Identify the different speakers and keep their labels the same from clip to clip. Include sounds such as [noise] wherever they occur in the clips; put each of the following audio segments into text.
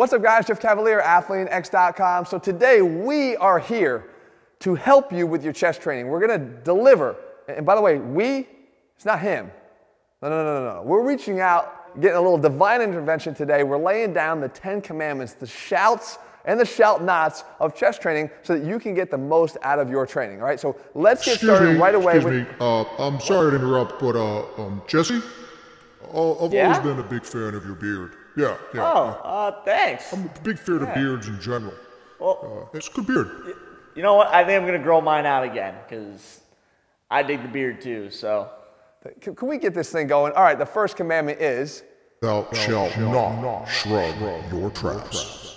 Speaker 1: What's up, guys? Jeff Cavaliere, AthleanX.com. So today we are here to help you with your chest training. We're going to deliver. And by the way, we, it's not him. No, no, no, no, no. We're reaching out, getting a little divine intervention today. We're laying down the 10 commandments, the shouts and the shout nots of chest training so that you can get the most out of your training. All right, so let's get
Speaker 2: excuse
Speaker 1: started
Speaker 2: me,
Speaker 1: right away.
Speaker 2: Excuse
Speaker 1: with,
Speaker 2: me. Uh, I'm sorry to interrupt, but uh, um, Jesse, uh, I've
Speaker 3: Yeah?
Speaker 2: always been a big fan of your beard. Yeah, yeah.
Speaker 3: Oh, uh, thanks.
Speaker 2: I'm a big fan of beards in general.
Speaker 3: Well,
Speaker 2: Uh, it's a good beard.
Speaker 3: you know what? I think I'm gonna grow mine out again because I dig the beard too. So
Speaker 1: can, can we get this thing going? All right, the first commandment is
Speaker 2: Thou shalt not shrug your traps.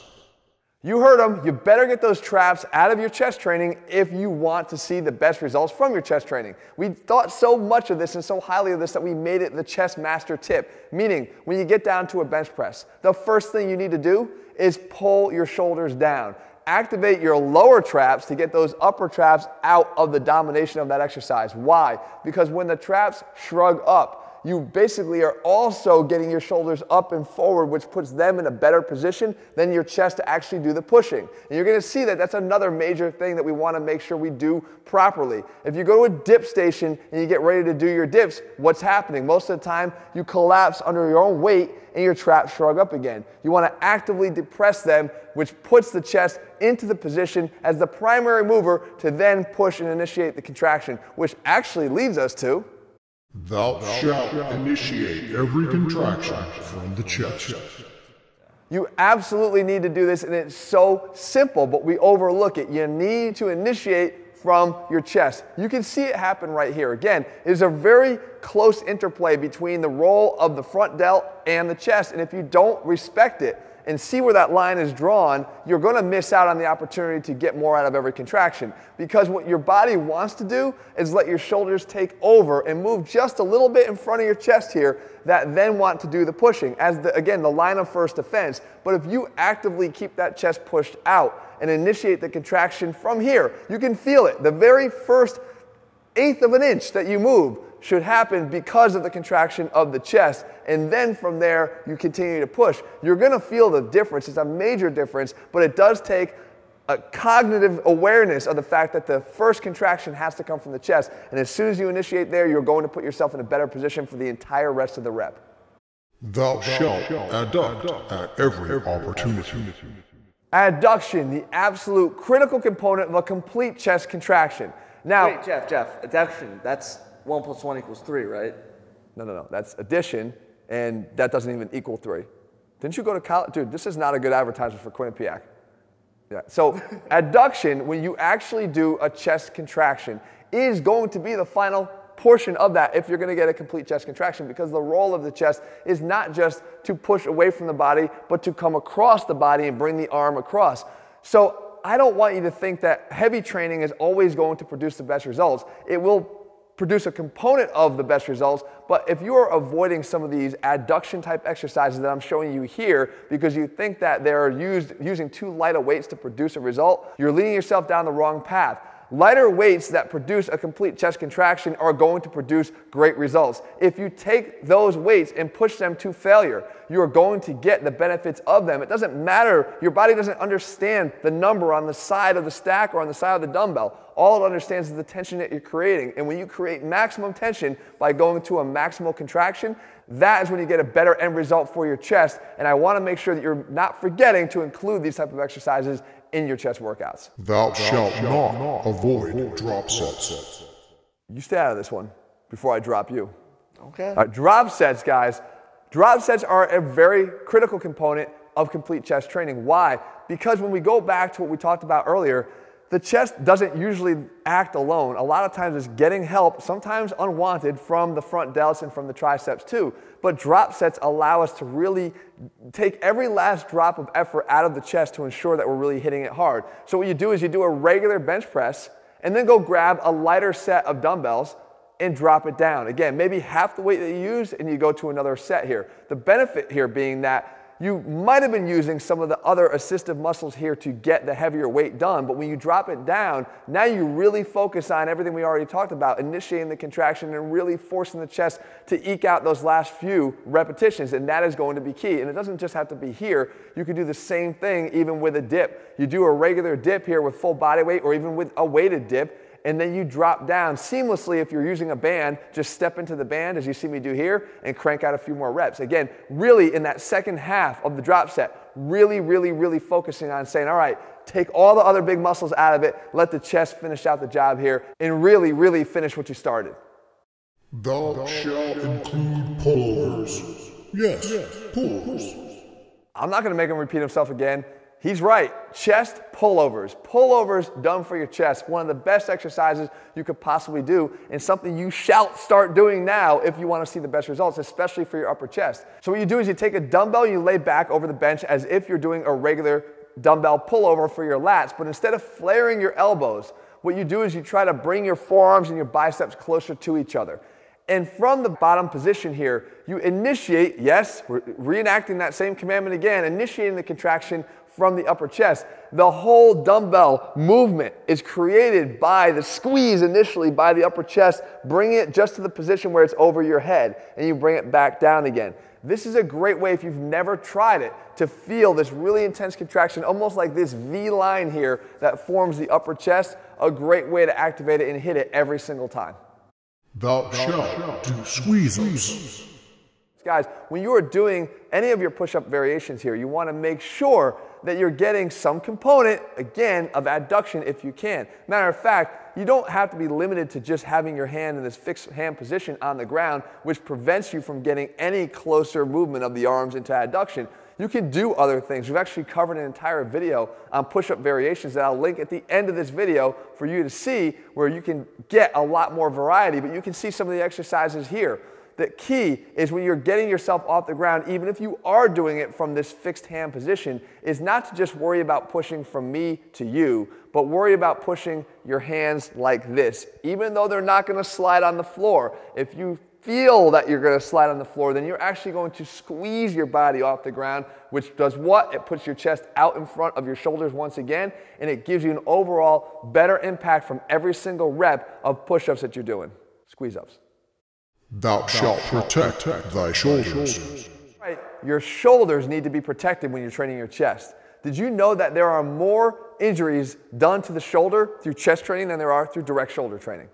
Speaker 1: You heard them. You better get those traps out of your chest training if you want to see the best results from your chest training. We thought so much of this and so highly of this that we made it the chest master tip. Meaning, when you get down to a bench press, the first thing you need to do is pull your shoulders down. Activate your lower traps to get those upper traps out of the domination of that exercise. Why? Because when the traps shrug up, you basically are also getting your shoulders up and forward, which puts them in a better position than your chest to actually do the pushing. And you're gonna see that that's another major thing that we wanna make sure we do properly. If you go to a dip station and you get ready to do your dips, what's happening? Most of the time, you collapse under your own weight and your traps shrug up again. You wanna actively depress them, which puts the chest into the position as the primary mover to then push and initiate the contraction, which actually leads us to
Speaker 2: Thou shalt initiate every contraction from the chest.
Speaker 1: You absolutely need to do this, and it's so simple, but we overlook it. You need to initiate from your chest. You can see it happen right here. Again, it is a very close interplay between the role of the front delt and the chest, and if you don't respect it, and see where that line is drawn, you're going to miss out on the opportunity to get more out of every contraction. Because what your body wants to do is let your shoulders take over and move just a little bit in front of your chest here that then want to do the pushing as the, again the line of first defense. But if you actively keep that chest pushed out and initiate the contraction from here, you can feel it. The very first eighth of an inch that you move should happen because of the contraction of the chest. And then from there, you continue to push. You're gonna feel the difference. It's a major difference, but it does take a cognitive awareness of the fact that the first contraction has to come from the chest. And as soon as you initiate there, you're going to put yourself in a better position for the entire rest of the rep.
Speaker 2: Thou shalt adduct at every opportunity.
Speaker 1: Adduction, the absolute critical component of a complete chest contraction. Now,
Speaker 3: wait, Jeff, Jeff, adduction. That's one plus one equals three, right?
Speaker 1: No, no, no. That's addition, and that doesn't even equal three. Didn't you go to college? Dude, this is not a good advertisement for Quinnipiac. Yeah. So, [laughs] adduction, when you actually do a chest contraction, is going to be the final portion of that if you're going to get a complete chest contraction because the role of the chest is not just to push away from the body, but to come across the body and bring the arm across. So, I don't want you to think that heavy training is always going to produce the best results. It will produce a component of the best results, but if you are avoiding some of these adduction type exercises that I'm showing you here because you think that they're used, using too light of weights to produce a result, you're leading yourself down the wrong path. Lighter weights that produce a complete chest contraction are going to produce great results. If you take those weights and push them to failure, you are going to get the benefits of them. It doesn't matter, your body doesn't understand the number on the side of the stack or on the side of the dumbbell. All it understands is the tension that you're creating. And when you create maximum tension by going to a maximal contraction, that is when you get a better end result for your chest. And I want to make sure that you're not forgetting to include these type of exercises in your chest workouts.
Speaker 2: Thou shalt not avoid drop sets.
Speaker 1: You stay out of this one before I drop you.
Speaker 3: Okay.
Speaker 1: All right, drop sets, guys. Drop sets are a very critical component of complete chest training. Why? Because when we go back to what we talked about earlier, the chest doesn't usually act alone. A lot of times it's getting help, sometimes unwanted, from the front delts and from the triceps too. But drop sets allow us to really take every last drop of effort out of the chest to ensure that we're really hitting it hard. So what you do is you do a regular bench press and then go grab a lighter set of dumbbells and drop it down. Again, maybe half the weight that you use and you go to another set here. The benefit here being that you might have been using some of the other assistive muscles here to get the heavier weight done, but when you drop it down, now you really focus on everything we already talked about, initiating the contraction and really forcing the chest to eke out those last few repetitions, and that is going to be key. And it doesn't just have to be here, you can do the same thing even with a dip. You do a regular dip here with full body weight or even with a weighted dip, and then you drop down seamlessly if you're using a band. Just step into the band as you see me do here and crank out a few more reps. Again really in that second half of the drop set really really really focusing on saying all right take all the other big muscles out of it. Let the chest finish out the job here and really really finish what you started.
Speaker 2: Thou shalt include pullovers. Yes, pullovers.
Speaker 1: I'm not going to make him repeat himself again He's right. Chest pullovers. Pullovers done for your chest. One of the best exercises you could possibly do and something you shall start doing now if you want to see the best results, especially for your upper chest. So what you do is you take a dumbbell, you lay back over the bench as if you're doing a regular dumbbell pullover for your lats, but instead of flaring your elbows, what you do is you try to bring your forearms and your biceps closer to each other. And from the bottom position here, you initiate, yes, we're reenacting that same commandment again, initiating the contraction from the upper chest. The whole dumbbell movement is created by the squeeze initially by the upper chest, bringing it just to the position where it's over your head, and you bring it back down again. This is a great way, if you've never tried it, to feel this really intense contraction, almost like this V line here that forms the upper chest. A great way to activate it and hit it every single time.
Speaker 2: Thou shalt do squeeze ups.
Speaker 1: Guys, when you are doing any of your push up variations here, you want to make sure that you're getting some component, again, of adduction if you can. Matter of fact, you don't have to be limited to just having your hand in this fixed hand position on the ground, which prevents you from getting any closer movement of the arms into adduction. You can do other things. We've actually covered an entire video on push-up variations that I'll link at the end of this video for you to see where you can get a lot more variety, but you can see some of the exercises here the key is when you're getting yourself off the ground, even if you are doing it from this fixed hand position, is not to just worry about pushing from me to you, but worry about pushing your hands like this. Even though they're not going to slide on the floor, if you feel that you're going to slide on the floor, then you're actually going to squeeze your body off the ground, which does what? It puts your chest out in front of your shoulders once again, and it gives you an overall better impact from every single rep of push ups that you're doing. Squeeze ups.
Speaker 2: Thou shalt protect thy shoulders.
Speaker 1: Right. Your shoulders need to be protected when you're training your chest. Did you know that there are more injuries done to the shoulder through chest training than there are through direct shoulder training?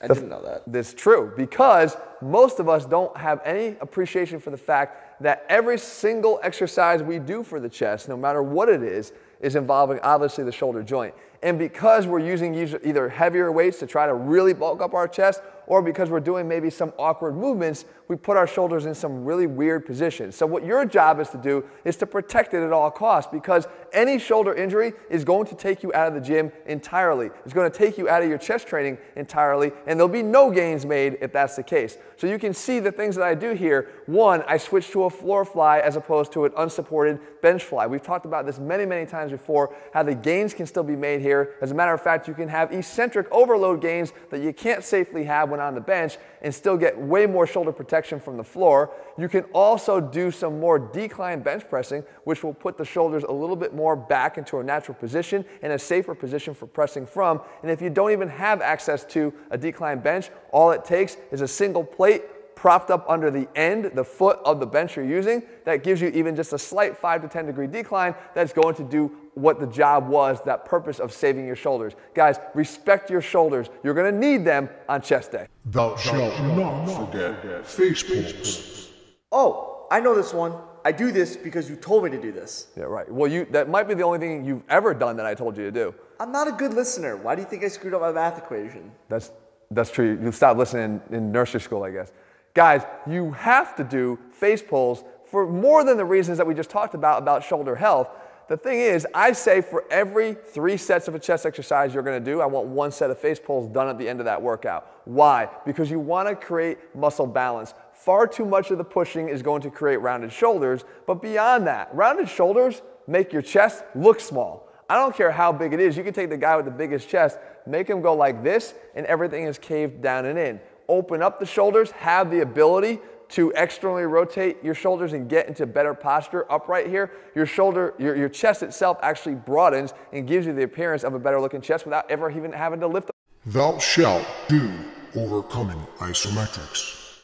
Speaker 3: I didn't know that.
Speaker 1: That's true because most of us don't have any appreciation for the fact that every single exercise we do for the chest, no matter what it is, is involving obviously the shoulder joint. And because we're using either heavier weights to try to really bulk up our chest or because we're doing maybe some awkward movements, we put our shoulders in some really weird positions. So what your job is to do is to protect it at all costs because any shoulder injury is going to take you out of the gym entirely. It's going to take you out of your chest training entirely and there'll be no gains made if that's the case. So you can see the things that I do here. One, I switch to a floor fly as opposed to an unsupported bench fly. We've talked about this many, many times before, how the gains can still be made here. As a matter of fact, you can have eccentric overload gains that you can't safely have when on the bench and still get way more shoulder protection from the floor. You can also do some more decline bench pressing, which will put the shoulders a little bit more back into a natural position and a safer position for pressing from. And if you don't even have access to a decline bench, all it takes is a single plate propped up under the end, the foot of the bench you're using, that gives you even just a slight 5 to 10 degree decline that's going to do what the job was, that purpose of saving your shoulders. Guys, respect your shoulders. You're going to need them on chest day.
Speaker 2: Thou shalt not forget face pulls.
Speaker 3: Oh, I know this one. I do this because you told me to do this.
Speaker 1: Yeah, right. Well, you that might be the only thing you've ever done that I told you to do.
Speaker 3: I'm not a good listener. Why do you think I screwed up my math equation?
Speaker 1: That's that's true. You stopped listening in nursery school, I guess. Guys, you have to do face pulls for more than the reasons that we just talked about about shoulder health. The thing is, I say for every three sets of a chest exercise you're gonna do, I want one set of face pulls done at the end of that workout. Why? Because you wanna create muscle balance. Far too much of the pushing is going to create rounded shoulders, but beyond that, rounded shoulders make your chest look small. I don't care how big it is. You can take the guy with the biggest chest, make him go like this, and everything is caved down and in. Open up the shoulders, have the ability to externally rotate your shoulders and get into better posture upright here, your shoulder, your, your chest itself actually broadens and gives you the appearance of a better looking chest without ever even having to lift. Up.
Speaker 2: Thou shalt do overcoming isometrics.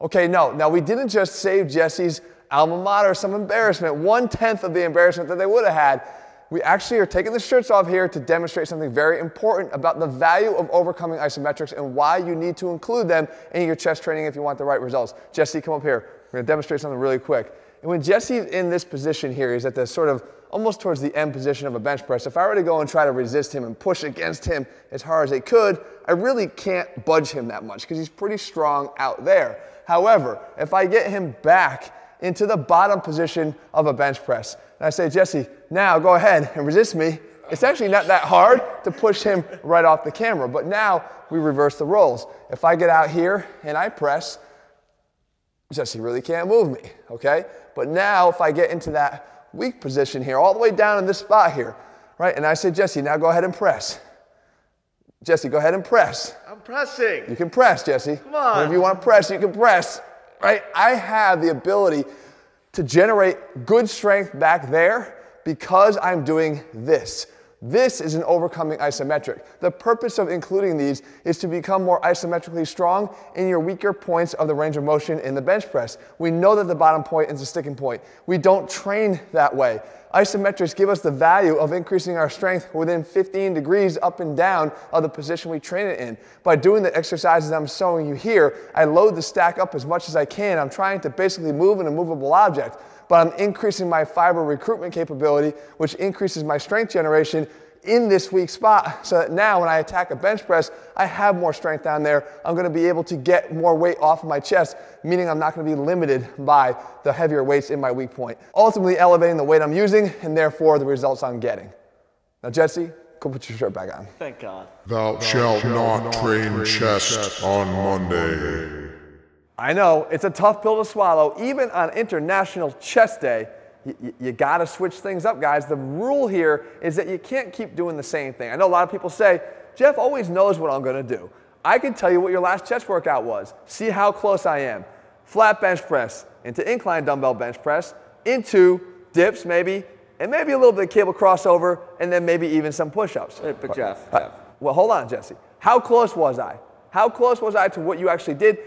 Speaker 1: Okay, no. Now we didn't just save Jesse's alma mater some embarrassment, one tenth of the embarrassment that they would have had. We actually are taking the shirts off here to demonstrate something very important about the value of overcoming isometrics and why you need to include them in your chest training if you want the right results. Jesse, come up here. We're gonna demonstrate something really quick. And when Jesse's in this position here, he's at the sort of almost towards the end position of a bench press. If I were to go and try to resist him and push against him as hard as I could, I really can't budge him that much because he's pretty strong out there. However, if I get him back into the bottom position of a bench press, and I say, Jesse, now go ahead and resist me, it's actually not that hard to push him right off the camera. But now we reverse the roles. If I get out here and I press, Jesse really can't move me, okay? But now if I get into that weak position here, all the way down in this spot here, right? And I say, Jesse, now go ahead and press. Jesse, go ahead and press.
Speaker 3: I'm pressing.
Speaker 1: You can press, Jesse.
Speaker 3: Come on.
Speaker 1: Whenever you want to press, you can press, right? I have the ability to generate good strength back there because I'm doing this. This is an overcoming isometric. The purpose of including these is to become more isometrically strong in your weaker points of the range of motion in the bench press. We know that the bottom point is the sticking point. We don't train that way. Isometrics give us the value of increasing our strength within 15 degrees up and down of the position we train it in. By doing the exercises I'm showing you here, I load the stack up as much as I can. I'm trying to basically move an immovable object but I'm increasing my fiber recruitment capability, which increases my strength generation in this weak spot so that now when I attack a bench press, I have more strength down there. I'm gonna be able to get more weight off of my chest, meaning I'm not gonna be limited by the heavier weights in my weak point. Ultimately elevating the weight I'm using and therefore the results I'm getting. Now, Jesse, go put your shirt back on.
Speaker 3: Thank God.
Speaker 2: Thou shalt not train chest on Monday.
Speaker 1: I know, it's a tough pill to swallow. Even on International Chest Day, you, you got to switch things up, guys. The rule here is that you can't keep doing the same thing. I know a lot of people say, Jeff always knows what I'm going to do. I can tell you what your last chest workout was. See how close I am. Flat bench press into incline dumbbell bench press, into dips maybe, and maybe a little bit of cable crossover, and then maybe even some push-ups.
Speaker 3: Hey, but Jeff,
Speaker 1: Uh,
Speaker 3: Jeff.
Speaker 1: Well, hold on, Jesse. How close was I? How close was I to what you actually did?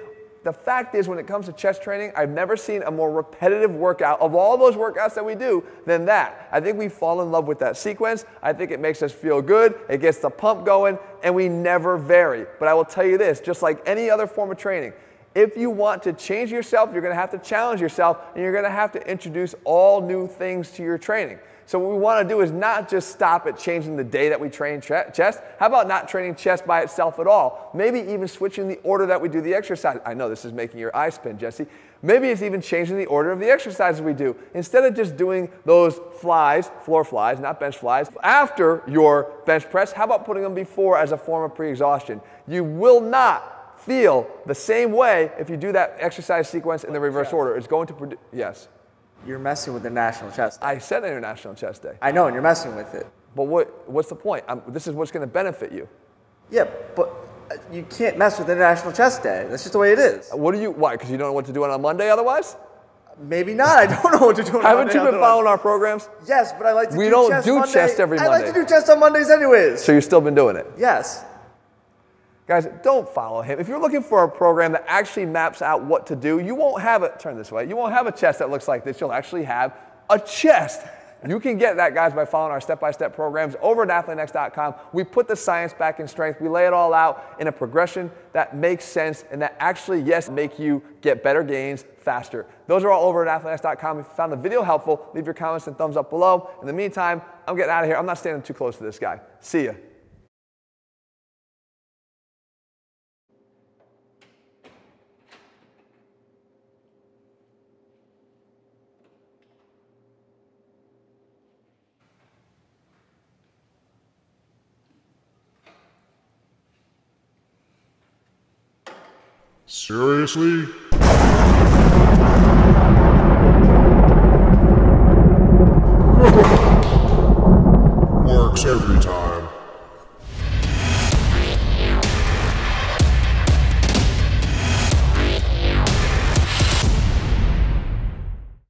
Speaker 1: The fact is, when it comes to chest training, I've never seen a more repetitive workout of all those workouts that we do than that. I think we fall in love with that sequence. I think it makes us feel good. It gets the pump going, and we never vary. But I will tell you this just like any other form of training, if you want to change yourself, you're going to have to challenge yourself, and you're going to have to introduce all new things to your training. So what we want to do is not just stop at changing the day that we train chest. How about not training chest by itself at all? Maybe even switching the order that we do the exercise. I know this is making your eyes spin, Jesse. Maybe it's even changing the order of the exercises we do. Instead of just doing those flies, floor flies, not bench flies, after your bench press, how about putting them before as a form of pre-exhaustion? You will not feel the same way if you do that exercise sequence in the reverse order. It's going to produce, yes.
Speaker 3: You're messing with the national chest. Day.
Speaker 1: I said International Chess Day.
Speaker 3: I know, and you're messing with it.
Speaker 1: But what, what's the point? Um, this is what's going to benefit you.
Speaker 3: Yeah, but uh, you can't mess with International Chess Day. That's just the way it is.
Speaker 1: What do you, why? Because you don't know what to do on a Monday otherwise?
Speaker 3: Maybe not. I don't [laughs] know what to do. on Monday.
Speaker 1: Haven't
Speaker 3: Monday
Speaker 1: you been
Speaker 3: otherwise.
Speaker 1: following our programs?
Speaker 3: Yes, but I like to
Speaker 1: We
Speaker 3: do
Speaker 1: don't do
Speaker 3: Monday.
Speaker 1: chest every
Speaker 3: I like to do chest on Mondays anyways.
Speaker 1: So you've still been doing it.
Speaker 3: yes.
Speaker 1: Guys, don't follow him. If you're looking for a program that actually maps out what to do, you won't have it, turn this way, you won't have a chest that looks like this. You'll actually have a chest. You can get that, guys, by following our step by step programs over at AthleanX.com. We put the science back in strength. We lay it all out in a progression that makes sense and that actually, yes, make you get better gains faster. Those are all over at AthleanX.com. If you found the video helpful, leave your comments and thumbs up below. In the meantime, I'm getting out of here. I'm not standing too close to this guy. See ya.
Speaker 2: Seriously?